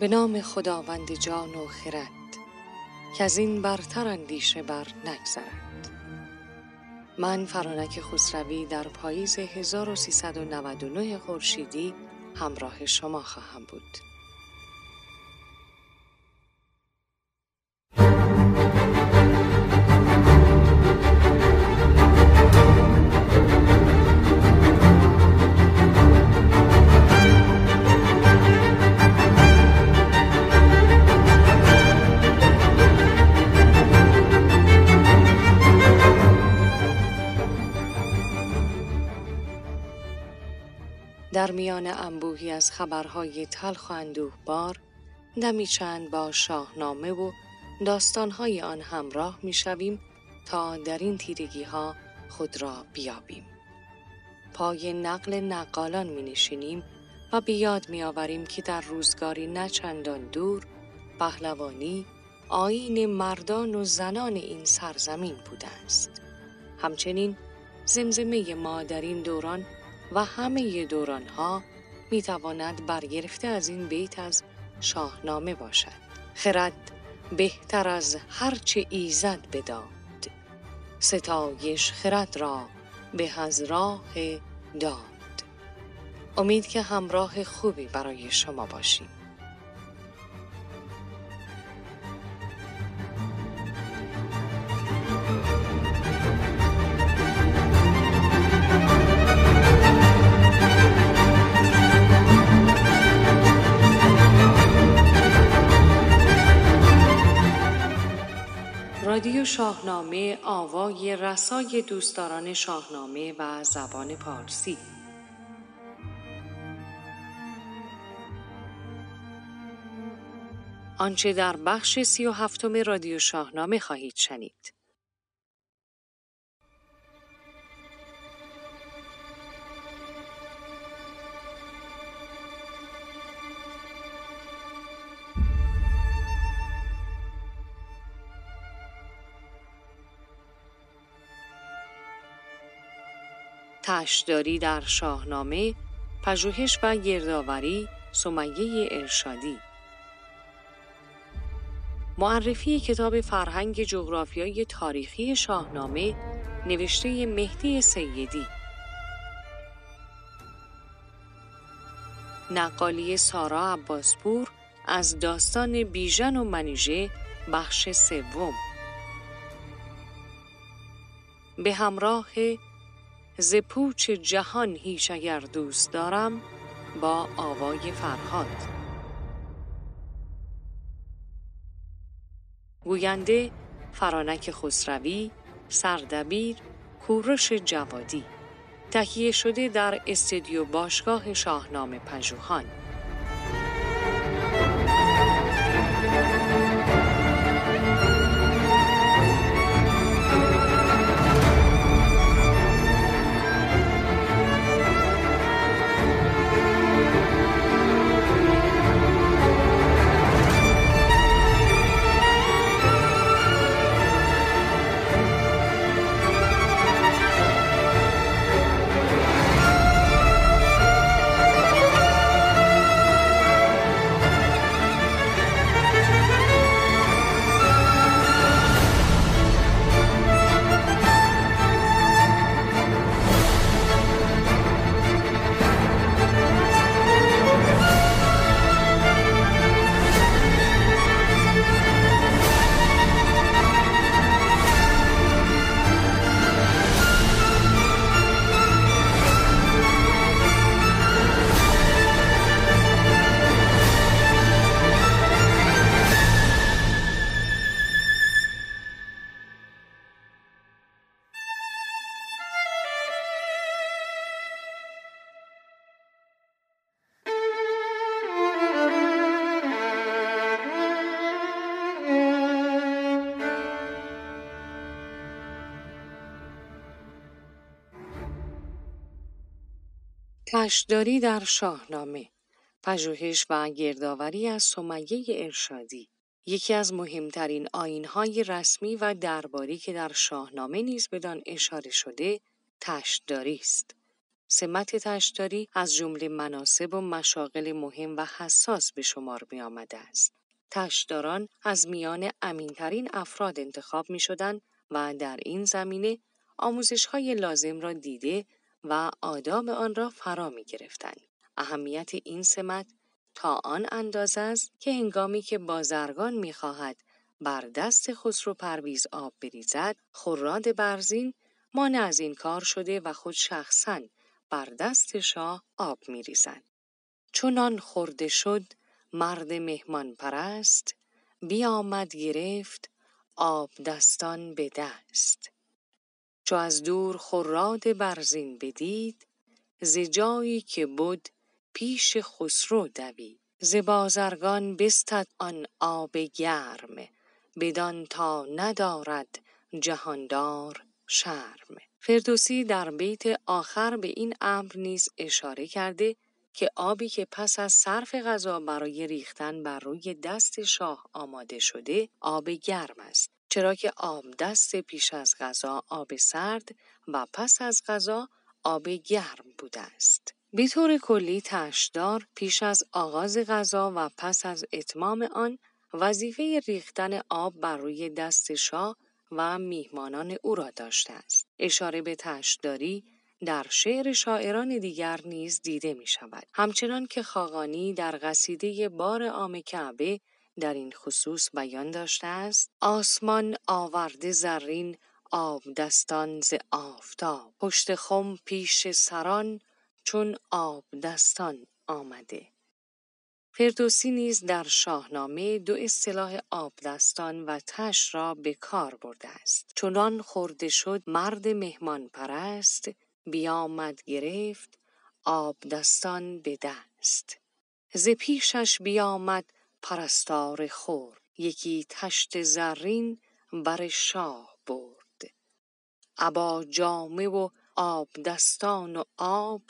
به نام خداوند جان و خرد که از این برتر اندیشه بر نگذرد. من فرانک خسروی در پاییز 1399 خورشیدی همراه شما خواهم بود. در میان انبوهی از خبرهای تلخ و اندوهبار دمی چند با شاهنامه و داستانهای آن همراه می شویم تا در این تیرگی ها خود را بیابیم. پای نقل نقالان می نشینیم و بیاد می آوریم که در روزگاری نچندان دور پهلوانی آین مردان و زنان این سرزمین بوده است. همچنین زمزمه ما در این دوران و همه دوران ها می تواند برگرفته از این بیت از شاهنامه باشد. خرد بهتر از هرچه ایزد بداد. ستایش خرد را به از راه داد. امید که همراه خوبی برای شما باشیم. رادیو شاهنامه آوای رسای دوستداران شاهنامه و زبان پارسی. آنچه در بخش سی و هفتم رادیو شاهنامه خواهید شنید. تشداری در شاهنامه پژوهش و گردآوری سمیه ارشادی. معرفی کتاب فرهنگ جغرافیای تاریخی شاهنامه نوشته مهدی سیدی. نقالی سارا عباسپور از داستان بیژن و منیژه بخش سوم. به همراه ز پوچ جهان هیچ اگر دوست دارم با آوای فرهاد. گوینده فرانک خسروی سردبیر کورش جوادی. تهیه شده در استدیو باشگاه شاهنامه پژوهان. تشداری در شاهنامه پژوهش و گردآوری از سمیه ارشادی. یکی از مهمترین آینهای رسمی و درباری که در شاهنامه نیز بدان اشاره شده تشتداری است. سمت تشتداری از جمله مناسب و مشاغل مهم و حساس به شمار می آمده است. تشتداران از میان امینترین افراد انتخاب می شدن و در این زمینه آموزش های لازم را دیده و آداب آن را فرا می گرفتند. اهمیت این سمت تا آن اندازه است که هنگامی که بازرگان می‌خواهد بر دست خسرو پرویز آب بریزد خراد برزین مانع از این کار شده و خود شخصا بر دست شاه آب میریزد چون خورده شد مرد مهمان پرست بیامد گرفت آب دستان به دست چو از دور خراد برزین بدید ز جایی که بود پیش خسرو دوید. ز بازرگان بستد آن آب گرم بدان تا ندارد جهاندار شرم. فردوسی در بیت آخر به این امر نیز اشاره کرده که آبی که پس از صرف غذا برای ریختن بر روی دست شاه آماده شده آب گرم است. چرا که آب دست پیش از غذا آب سرد و پس از غذا آب گرم بوده است به طور کلی تشدار پیش از آغاز غذا و پس از اتمام آن وظیفه ریختن آب بر روی دست شاه و میهمانان او را داشته است. اشاره به تشداری در شعر شاعران دیگر نیز دیده می شود. همچنان که خاقانی در قصیده بار عام کعبه در این خصوص بیان داشته است آسمان آورده زرین آب دستان ز آفتاب پشت خم پیش سران چون آب دستان آمده فردوسی نیز در شاهنامه دو اصطلاح آبدستان و تش را به کار برده است. چنان خورده شد مرد مهمان پرست بیامد گرفت آب دستان به دست. ز پیشش بیامد پرستار خور یکی تشت زرین بر شاه برد. ابا جامه و آب دستان و آب.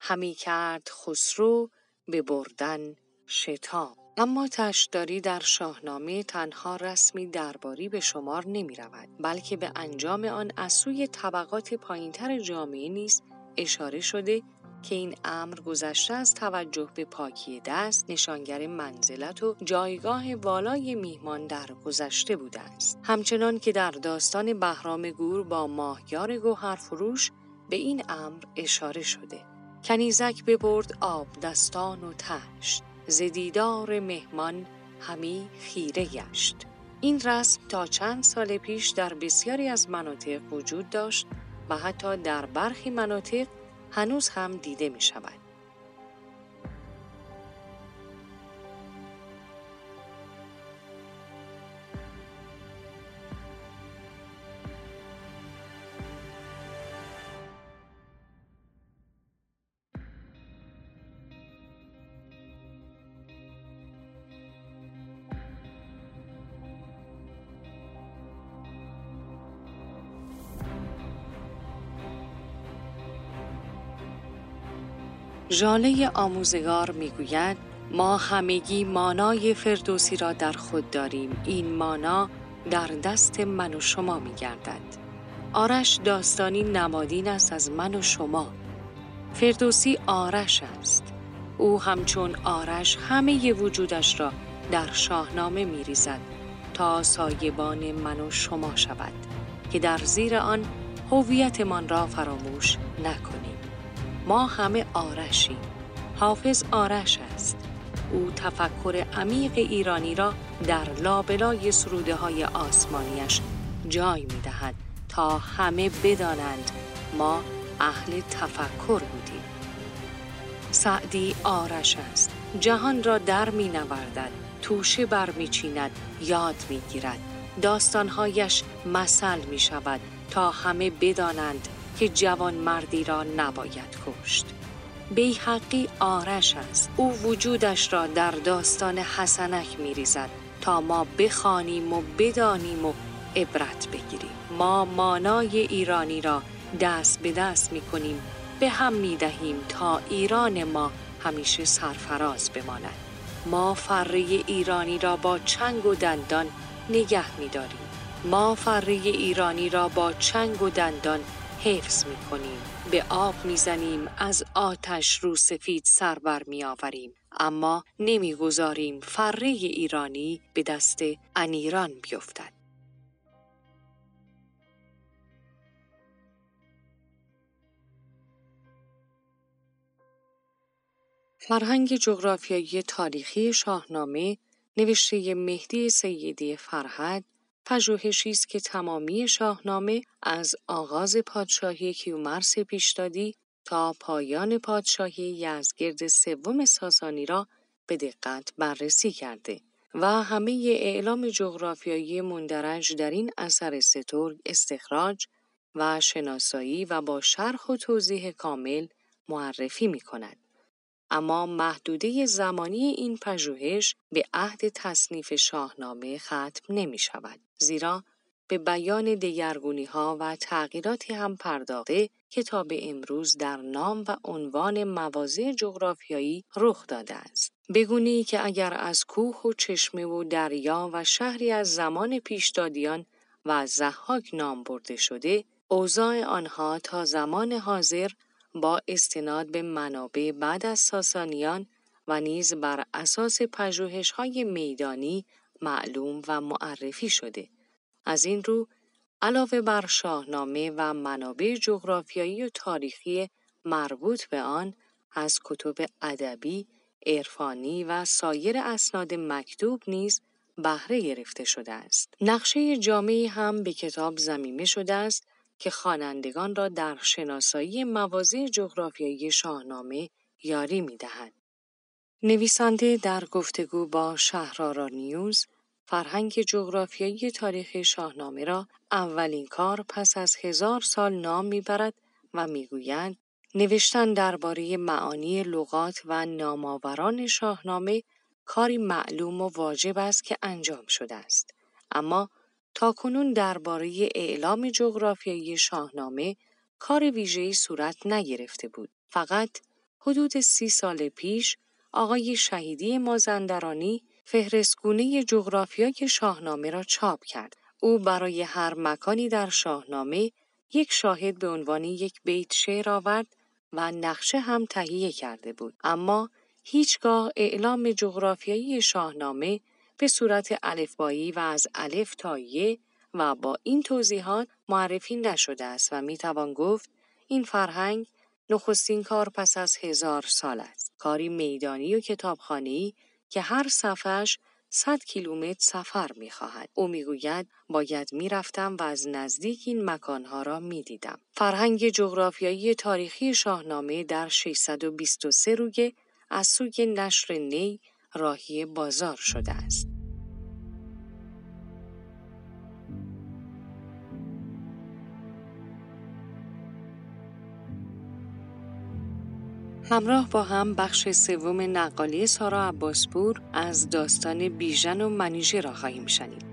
همی کرد خسرو به بردن شتاب. اما تشداری در شاهنامه تنها رسمی درباری به شمار نمی رود بلکه به انجام آن از سوی طبقات پایینتر جامعه نیز اشاره شده که این امر گذشته از توجه به پاکی دست نشانگر منزلت و جایگاه والای میهمان در گذشته بوده است. همچنان که در داستان بهرام گور با ماهیار گوهرفروش به این امر اشاره شده. کنیزک ببرد آب دستان و تشت. زدیدار مهمان همی خیره گشت. این رسم تا چند سال پیش در بسیاری از مناطق وجود داشت و حتی در برخی مناطق هنوز هم دیده می شود. ژاله آموزگار می‌گوید ما همگی مانای فردوسی را در خود داریم. این مانا در دست من و شما می گردد. آرش داستانی نمادین است از من و شما. فردوسی آرش است. او همچون آرش همه وجودش را در شاهنامه می ریزد تا سایبان من و شما شود که در زیر آن هویتمان را فراموش نکنیم. ما همه آرشیم. حافظ آرش است. او تفکر عمیق ایرانی را در لابلای سروده های آسمانیش جای می دهد تا همه بدانند ما اهل تفکر بودیم. سعدی آرش است. جهان را در می نوردد توشه بر می چیند یاد می گیرد داستانهایش مثل می شود تا همه بدانند که جوان مردی را نباید کشت. بیحقی آرش است. او وجودش را در داستان حسنک می ریزد تا ما بخوانیم و بدانیم و عبرت بگیریم. ما مانای ایرانی را دست به دست می کنیم به هم می دهیم تا ایران ما همیشه سرفراز بماند ما فره ایرانی را با چنگ و دندان نگه می داریم ما فره ایرانی را با چنگ و دندان حفظ می کنیم به آب می‌زنیم از آتش رو سفید سر بر می آوریم اما نمی‌گذاریم فره ایرانی به دست انیران بیفتد. فرهنگ جغرافیایی تاریخی شاهنامه نوشته مهدی سیدی فرهد پژوهشی است که تمامی شاهنامه از آغاز پادشاهی کیومرس پیشدادی تا پایان پادشاهی یزگرد سوم ساسانی را به دقت بررسی کرده و همه اعلام جغرافیایی مندرج در این اثر سترگ استخراج و شناسایی و با شرح و توضیح کامل معرفی می کند. اما محدوده زمانی این پژوهش به عهد تصنیف شاهنامه ختم نمی شود. زیرا به بیان دگرگونی ها و تغییراتی هم پرداخته که تا به امروز در نام و عنوان مواضع جغرافیایی رخ داده است. بگونی که اگر از کوه و چشمه و دریا و شهری از زمان پیشدادیان و زحاک نام برده شده، اوضاع آنها تا زمان حاضر با استناد به منابع بعد از ساسانیان و نیز بر اساس پژوهش های میدانی معلوم و معرفی شده. از این رو علاوه بر شاهنامه و منابع جغرافیایی و تاریخی مربوط به آن از کتب ادبی، عرفانی و سایر اسناد مکتوب نیز بهره گرفته شده است. نقشه جامعی هم به کتاب زمیمه شده است که خوانندگان را در شناسایی مواضع جغرافیایی شاهنامه یاری می دهد. نویسنده در گفتگو با شهرارا نیوز فرهنگ جغرافیایی تاریخ شاهنامه را اولین کار پس از هزار سال نام می‌برد و می‌گویند نوشتن درباره معانی لغات و نامآوران شاهنامه کاری معلوم و واجب است که انجام شده است اما تاکنون درباره اعلام جغرافیایی شاهنامه کار ویژه‌ای صورت نگرفته بود فقط حدود سی سال پیش آقای شهیدی مازندرانی فهرستگونه جغرافیای شاهنامه را چاپ کرد. او برای هر مکانی در شاهنامه یک شاهد به عنوان یک بیت شعر آورد و نقشه هم تهیه کرده بود. اما هیچگاه اعلام جغرافیایی شاهنامه به صورت الفبایی و از الف تا یه و با این توضیحات معرفی نشده است و می توان گفت این فرهنگ نخستین کار پس از هزار سال است. کاری میدانی و کتابخانه‌ای که هر صفحش صد کیلومتر سفر می خواهد. او می گوید باید می رفتم و از نزدیک این مکانها را می دیدم. فرهنگ جغرافیایی تاریخی شاهنامه در 623 روگه از سوی نشر نی راهی بازار شده است. همراه با هم بخش سوم نقالی سارا عباسپور از داستان بیژن و منیژه را خواهیم شنید.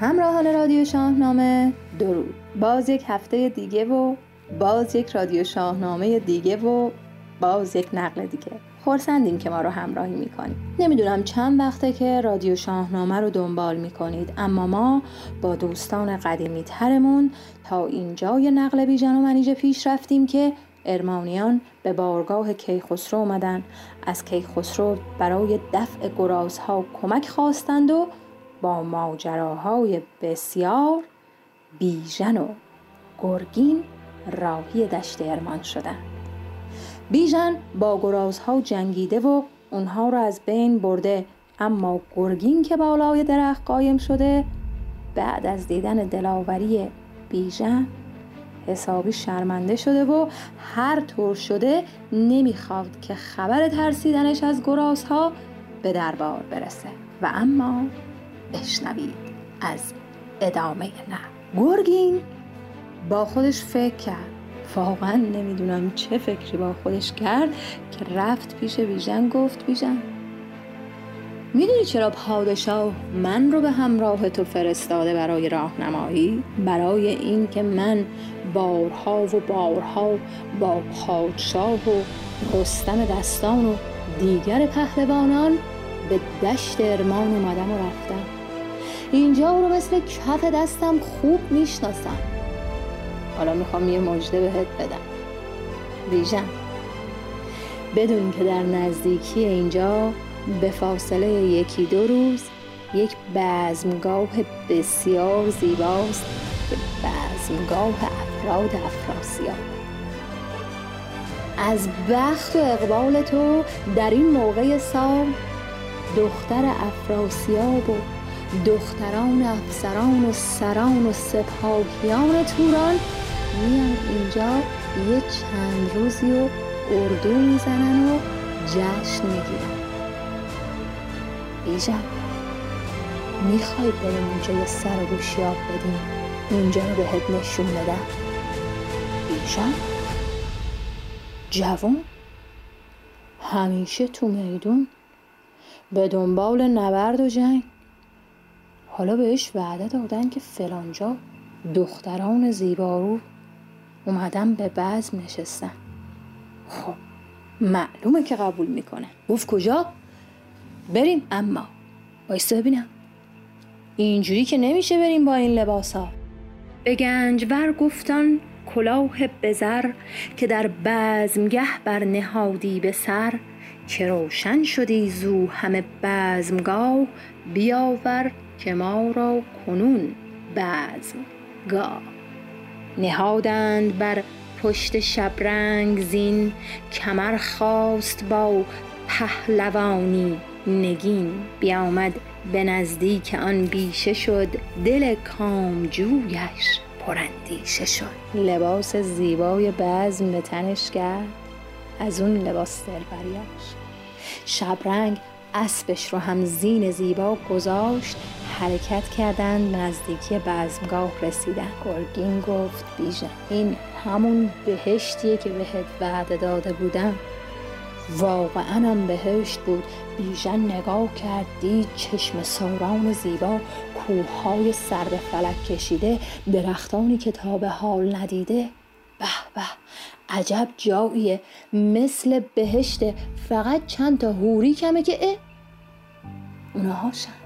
همراهان رادیو شاهنامه درود. باز یک هفته دیگه و باز یک رادیو شاهنامه دیگه و باز یک نقل دیگه. خورسندیم که ما رو همراهی می‌کنید. نمی‌دونم چند وقته که رادیو شاهنامه رو دنبال می‌کنید اما ما با دوستان قدیمی ترمون تا اینجای نقل بیژن و منیژه پیش رفتیم که ارمانیان به بارگاه کیخسرو آمدن از کیخسرو برای دفع گرازها کمک خواستند و با ماجراهای بسیار بیژن و گرگین راهی دشت ارمان شدند بیژن با گرازها جنگیده و اونها را از بین برده اما گرگین که بالای درخت قایم شده بعد از دیدن دلاوری بیژن حسابی شرمنده شده و هر طور شده نمی‌خواد که خبر ترسیدنش از گرازها به دربار برسه. و اما بشنوید از ادامه نه. گرگین با خودش فکر کرد. واقعا نمی‌دونم چه فکری با خودش کرد که رفت پیش بیژن گفت بیژن می‌دونی چرا پادشاه من رو به همراه تو فرستاده برای راهنمایی؟ برای اینکه من بارها و بارها با پادشاه و رستم دستان و دیگر پهلوانان به دشت ارمان اومدم و رفتم. اینجا رو مثل کف دستم خوب می‌شناسم. حالا می‌خوام یه مجده بهت بدم. بیژن بدون که در نزدیکی اینجا به فاصله یکی دو روز یک بزمگاه بسیار زیباست که بزمگاه افراد افراسیاب. از بخت و اقبال تو در این موقع سال دختر افراسیاب و دختران افسران و سران و سپاهیان توران میان اینجا یه چند روزی و اردو می‌زنن و جشن می‌گیرن. بیژن می‌خوای بریم اونجا یه سر و گوشیاب بدیم؟ اونجا رو بهت نشون بدم. بیژن جوان همیشه تو میدون؟ به دنبال نبرد و جنگ؟ حالا بهش وعده دادن که فلانجا دختران زیبارو اومدن به بزم نشستن. خب معلومه که قبول می‌کنه. گفت کجا؟ بریم اما. وایستا ببینم. اینجوری که نمیشه بریم با این لباس ها به گنجور گفتان کلاه بزر که در بزمگه بر نهادی به سر که روشن شدی زو همه بزمگاه بیاور که ما را کنون بزمگاه نهادند بر پشت شبرنگ زین کمر خواست با پهلوانی نگین. بیامد به نزدیک آن بیشه شد دل کامجویش پرندیشه شد. لباس زیبای بزم به تنش کرد از اون لباس دلبریاش. شبرنگ اسبش رو هم زین زیبا گذاشت حرکت کردند نزدیکی بزمگاه رسیدن. گرگین گفت بیژن این همون بهشتیه که بهت وعده داده بودم. واقعا هم بهشت بود. بیژن نگاه کرد دید چشم ساران زیبا کوههای سر به فلک کشیده درختانی که تا به حال ندیده. به به عجب جاییه مثل بهشت فقط چند تا هوری کمه که اه. اونهاشن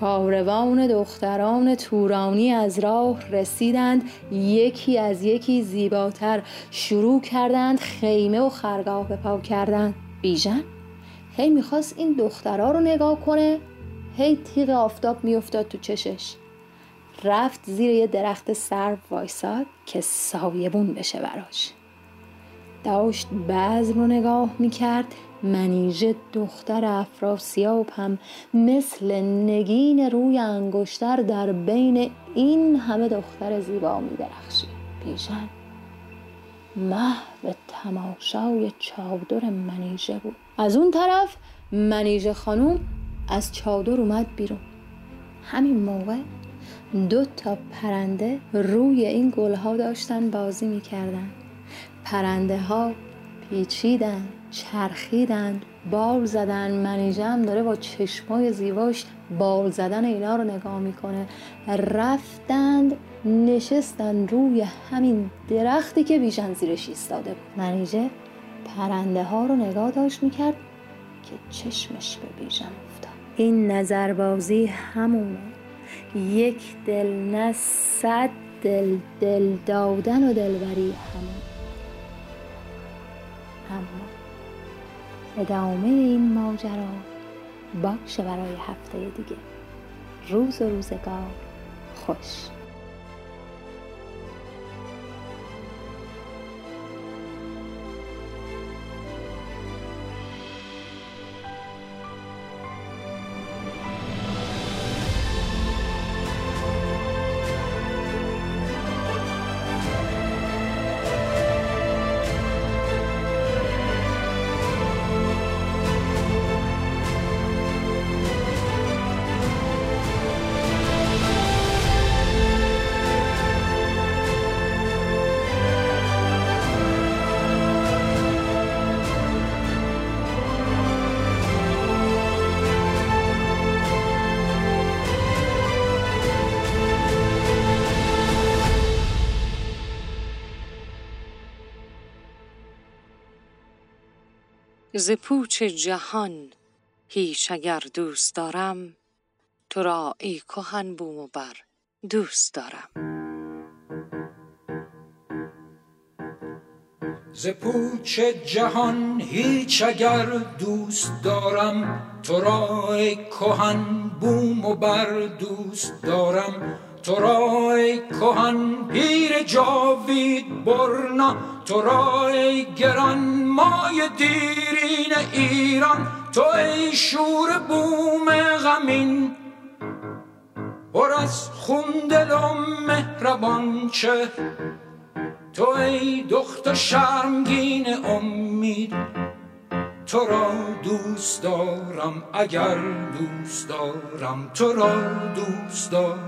کاروان دختران تورانی از راه رسیدند. یکی از یکی زیباتر شروع کردند خیمه و خرگاه به پا کردند. بیژن هی می‌خواست این دخترها رو نگاه کنه؟ هی تیغ آفتاب میافتاد تو چشش. رفت زیر یه درخت سرو وایساد که سایبون بشه براش. داشت بعض رو نگاه می‌کرد. منیژه دختر افراسیاب هم مثل نگین روی انگشتر در بین این همه دختر زیبا میدرخشید بیژن محو تماشای چادر منیژه بود. از اون طرف منیژه خانوم از چادر اومد بیرون. همین موقع دو تا پرنده روی این گلها داشتن بازی می‌کردن. پرنده ها پیچیدن چرخیدن بال زدن منیژه هم داره با چشمای زیباش بال زدن اینا رو نگاه می‌کنه. رفتند نشستن روی همین درختی که بیژن زیرش ایستاده بود. منیژه پرنده ها رو نگاه داشت می‌کرد که چشمش به بیژن افتاد. این نظربازی همونه. یک دل نه صد دل دل دادن و دلبری همون. اما ادامه این ماجرا باشه برای هفته دیگه. روز و روزگار خوش. ز پوچ جهان هیچ اگر دوست دارم تو را ای کهن بوم و بر دوست دارم. ز پوچ جهان هیچ اگر دوست دارم تو را ای کهن بوم و بر دوست دارم. تو را ای کهن پیر جاوید برنا تو را ای گران مای دیرین ایران. تو ای شور بوم غمین پر از خون دل و مهربان چه؟ تو ای دخت شرمگین امید تو را دوست دارم اگر دوست دارم تو را دوست دارم.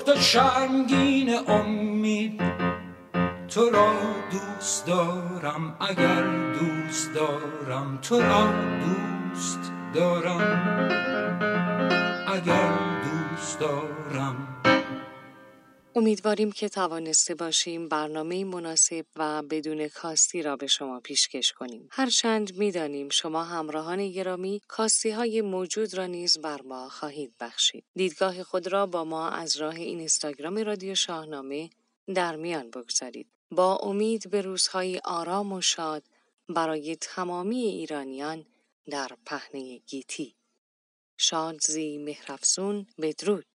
ای دخت شرمگین امید. تو را دوست دارم اگر دوست دارم تو را دوست دارم. اگر دوست دارم. امیدواریم که توانسته باشیم برنامه مناسب و بدون کاستی را به شما پیشکش کنیم. هرچند می‌دانیم شما همراهان گرامی کاستی های موجود را نیز بر ما خواهید بخشید. دیدگاه خود را با ما از راه این اینستاگرام رادیو شاهنامه در میان بگذارید. با امید به روزهای آرام و شاد برای تمامی ایرانیان در پهنه گیتی. شادزی مهرفسون بدرود